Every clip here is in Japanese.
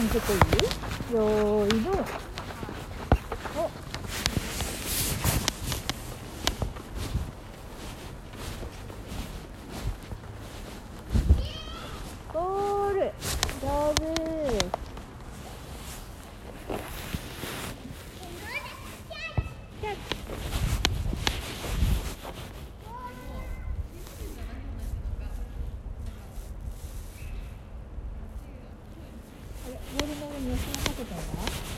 何ちょっといいよーいどんおゴール上手キャッチあれボールの上に休まかけたんだ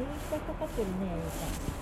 いっぱいかかってるねゆうちゃん。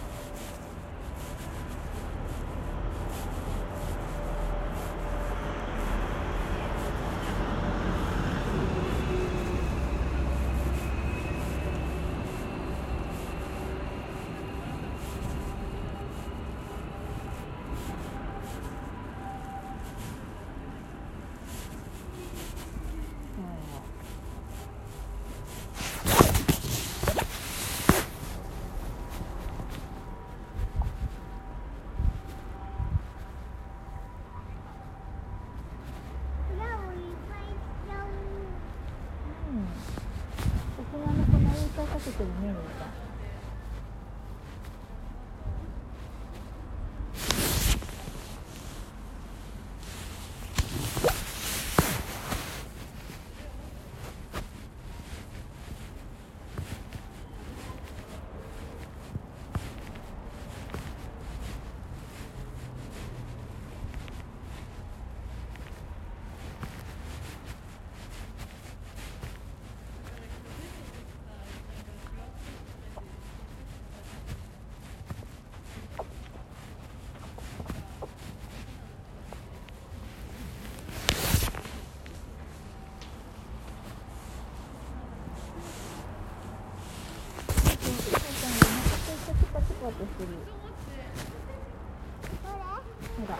大人の子のいっぱいかけてるねエリちゃんエリちゃんがお腹とチカチカチカとしてるほら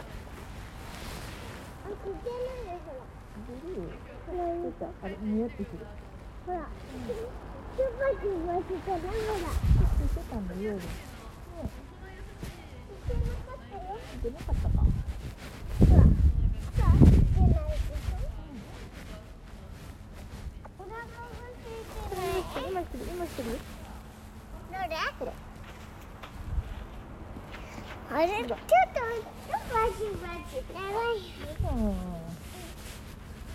ブルーちょっとあれ見よってくるほら、チュパチュパしてたな、ほら。してたんだ夜。出なかったかほら、さあ、してないでしょ。お腹が空いてない。今してる今してるよどれあれ、ちょっと、チュパチュパチ長い。うん。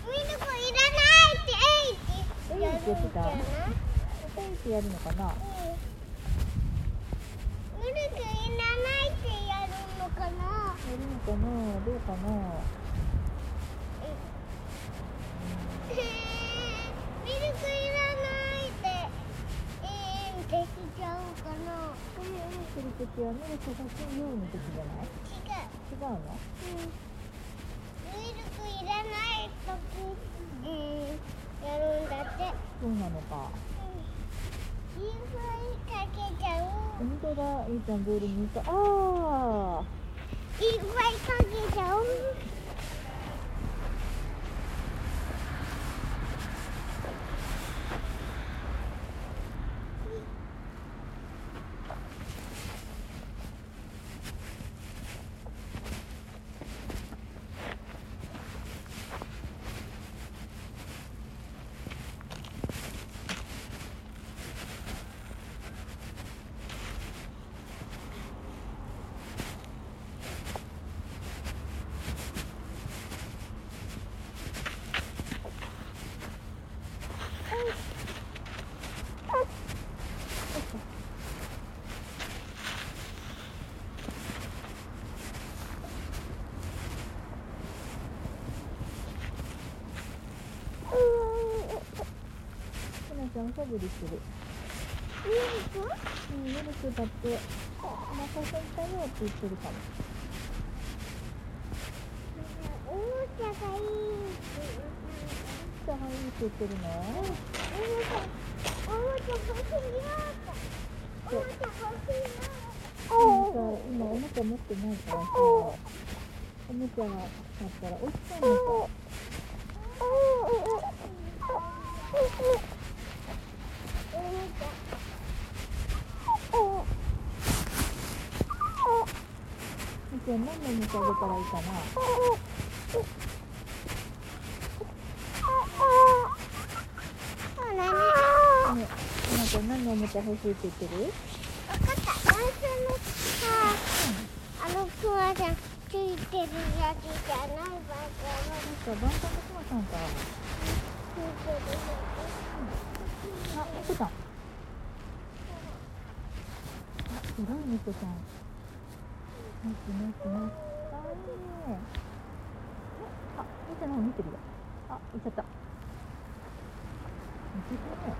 ミルクいらないって、えいって。えいってやってたやるん。じゃないってやるのかなうん。ミルクいらないってやるのかなやるのかなどうかなミルクいらないって、えー、できちゃうかな。これをしてるときはミルク欲しいようの時じゃない？違う。違うのミルクいらないとき、うん、やるんだって。そうなのかいっぱいかけちゃう。本当だいいちゃんボールにいたあいっぱいかけちゃう。ちゃんおしゃぶりする。ミルクうんミルクだってお腹空いたよって言ってるかも。おもちゃがいい。って下がいいって言ってるの？おもちゃ、おもちゃ欲しいな。って。おもちゃ欲しいなって。今おもちゃ持ってないからさ。おもちゃだったら落ちちゃうのか。みちゃん何のおもちゃあげたらいいかな何？のおもちゃ欲しいって言ってる？わかった。男性のさ、あのクマさんついてるやつじゃないバンのなんかバンタンのクマさんかついてるやあ、猫ちゃん。あ、猫ちゃん。ナイスナイスナイス。かわいい。あ、みちゃんの方見て。るよ。あ、行っちゃった。行っちゃったね。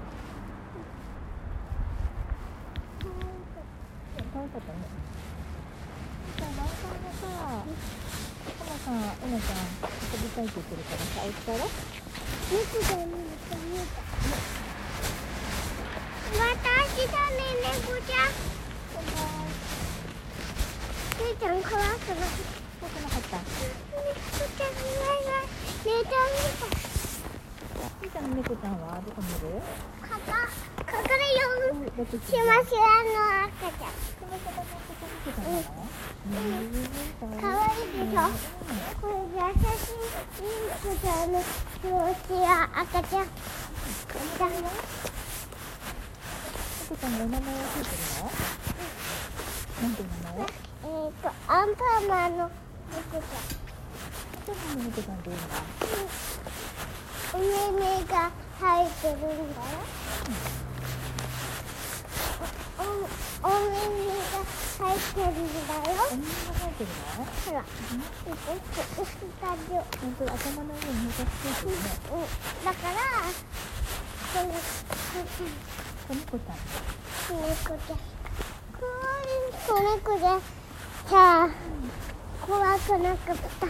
可愛かったね。じゃあ、バンタンがさ、コマさん、エナちゃ、遊びたいって言ってるからさ、お家帰ろ。猫が見ると見えた。私だね、猫ちゃん。姉ちゃん怖くなかった。怖くなかった。猫ちゃんいないわ。寝たみたい。みーちゃんの猫ちゃんはどこにいるかか、隠れよ。うんどこしましわの赤ちゃん。うんかわいいでしょこれ優しいいい子ちゃんの気持ちや赤ちゃん。赤ちゃん猫ちゃんがお名前をついてるのなんていう名前えーと、アンパンマンの猫ちどこの猫ちゃんっていうんだゃん。上目が生えてるんだよ。お、お、お目が生えてるんだよ。お耳が生えてるの？ほら、うう薄かじょ。本当だ頭の上に猫ついてるねうん、だから、この、こ子猫ちゃん子猫ちゃん。かわいい子猫で、さあ、怖くなかった。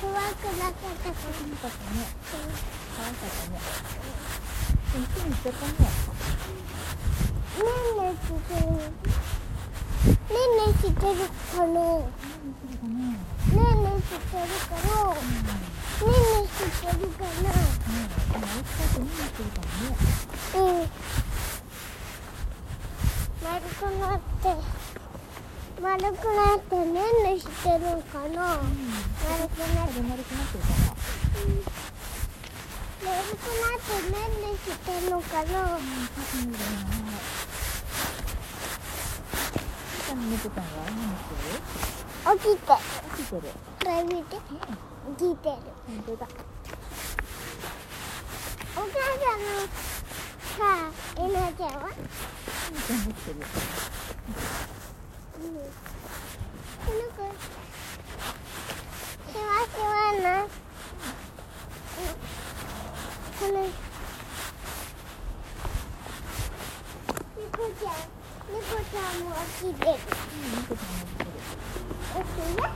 怖くなかった。か可愛かったね。ら。可愛かったね。でもすぐ行ったねねん。ねしてる。ねん。ねしてるかな。ねん。ねしてるかな。ねん。ねしてるかな。ねえでもお家帰って何してるかもねうん。丸くなって。丸くなってねんねしてるかな。丸くなって。で丸くなってるかな丸くなってねんねしてるのかな。うん多分いいなみちゃんの猫ちゃんは何してる起きて。起きてるこれ見て。起きてる。本当だお母さんの。さあ、えなちゃんは？みちゃん起きてるようん。この子。しわしわな。うんこの。猫ちゃん。猫ちゃんも起きてる。うん猫ちゃん。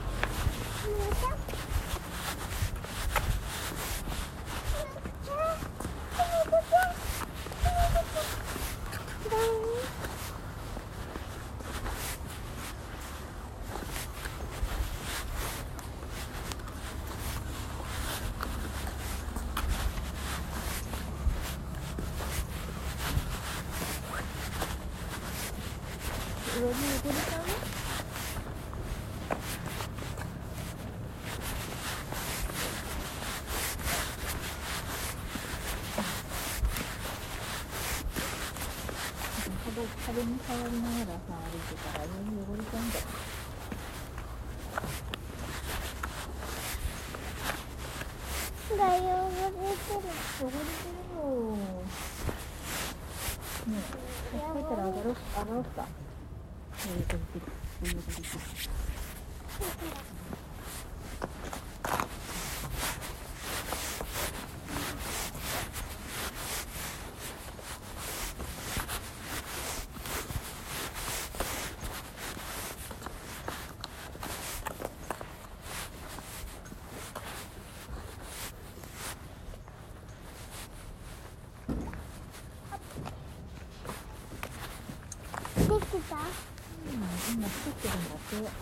猫ちゃん。猫ちゃん。猫ちゃん。上に寝てるかな壁壁に触りながらさ歩いてたら上に汚れちゃうんだよが汚れてる。汚れてるよねえ帰ったら上がろう上がろうか汚れてる汚れてるできた。でうん、今作ってるんだって。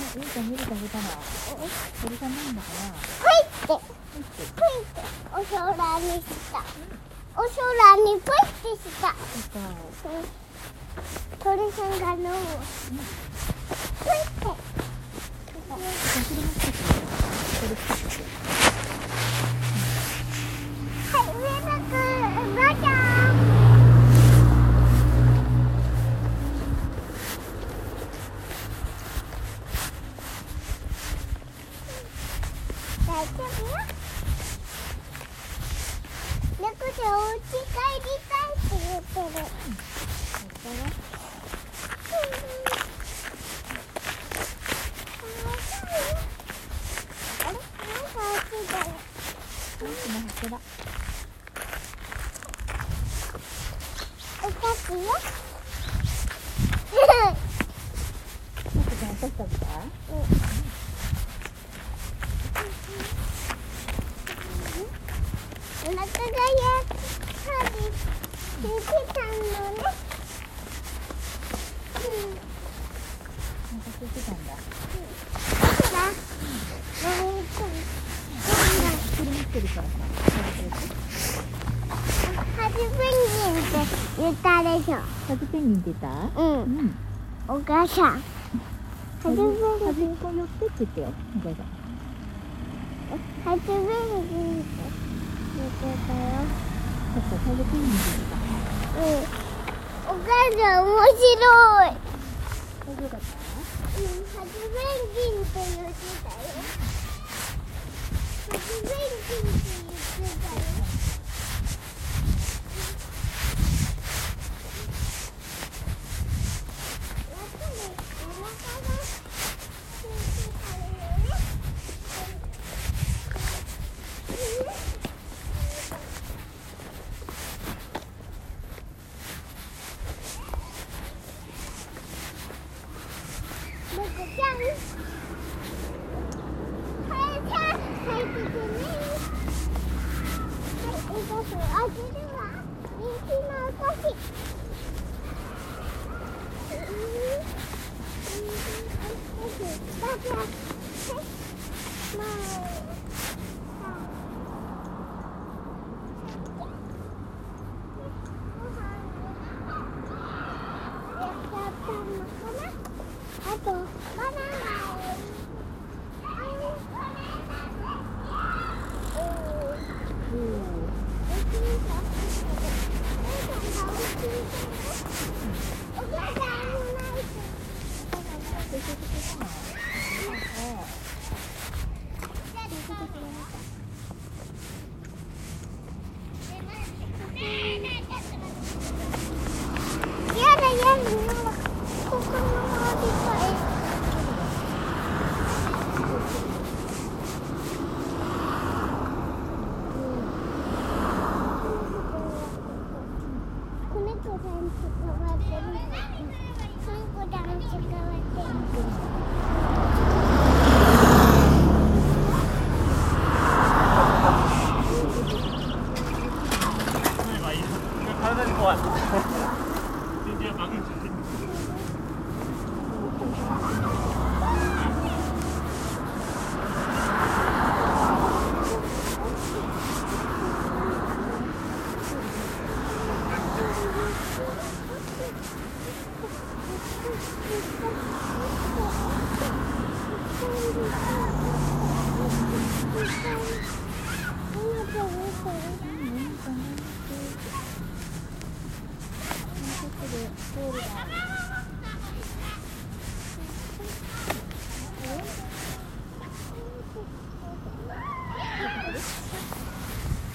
ミルクどうぞって来たあ、いいか見るか見たの。鳥さんなんだから。ポイって。ポイってお空にしたお空にポイってしたそう鳥さんが飲むうんってあ、それも作ってる。それ作ってる。はい、ミルクどうぞ大丈夫よ。猫でお家帰りたいって言ってる。あれなんか落ちたよ。大きな箱だ。お菓子よ。もっとちゃん落としてあげた？お腹がやっぱり出てたのね。うんなんかついてたんだ。ほら、もう一個。これ持ってるからさ。食べてる。ハジペンギンって言ったでしょ。カジペンギン出た？う。うんん。お母さん。ハジペンギン。端っこ寄ってって言ってよ。お母さん。ハジペンギンって言ってたよ。そうそう、カジペンギン出てた。うん。お母さん面白い。大丈夫だった？うん、ハジペンギンって言ってたよ。ハジペンギンって言ってたよ。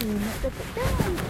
うん、ちょ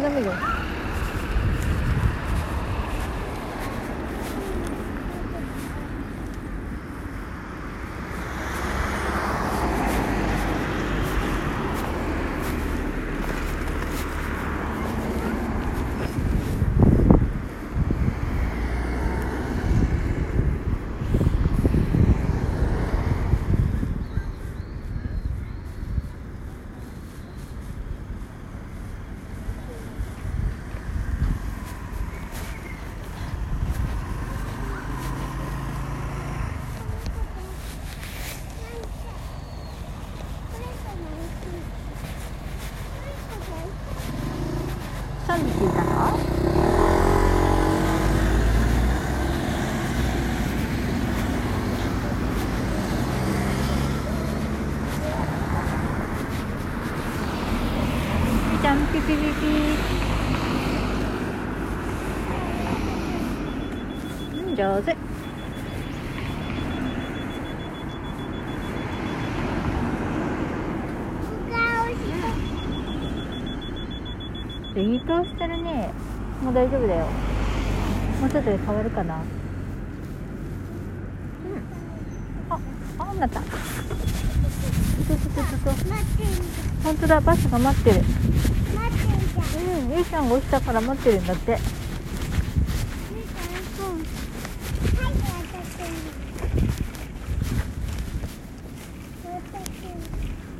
ダメよ、ダメよ。三匹いたのみーちゃんピピピピうん上手いい顔してるねもう大丈夫だよ。もうちょっとで変わるかな。うん。ああなった本当だバスが待ってる。待ってんじゃん。うんゆいちゃんが落ちたから待ってるんだって。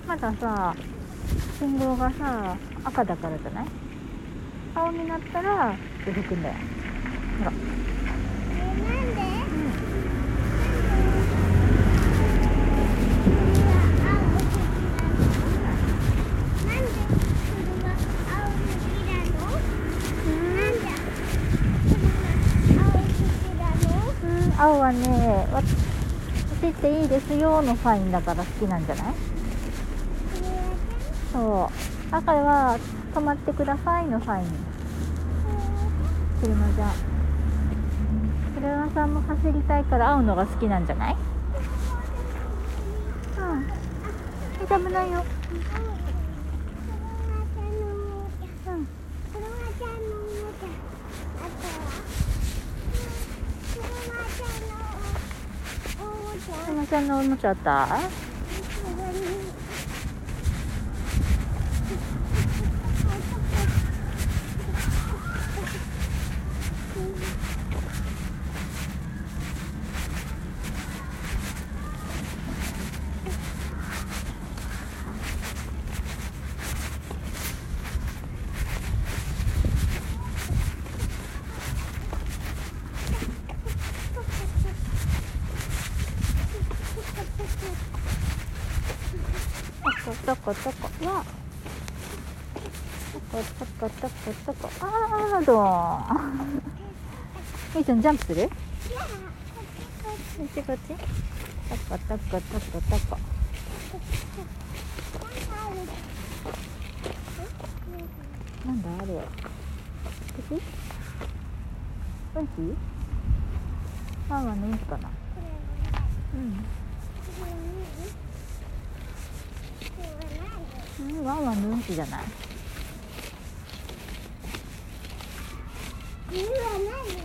まださ信号がさ赤だからじゃない？青になったら動くんだよ。ほら。青はねわ走っていいですよのサインだから好きなんじゃない？そう。赤は止まってくださいのサイン車じゃ。車さんも走りたいから青のが好きなんじゃない？うん。大丈夫ないよ車ちゃんのおもちゃあったとことことわとみーちゃん。ジャンプするここっちこっち。タコタコタコタコ。っちなんだあれワンワンのうんちかな？うん。うん、ワンワンのうんちじゃない？これは何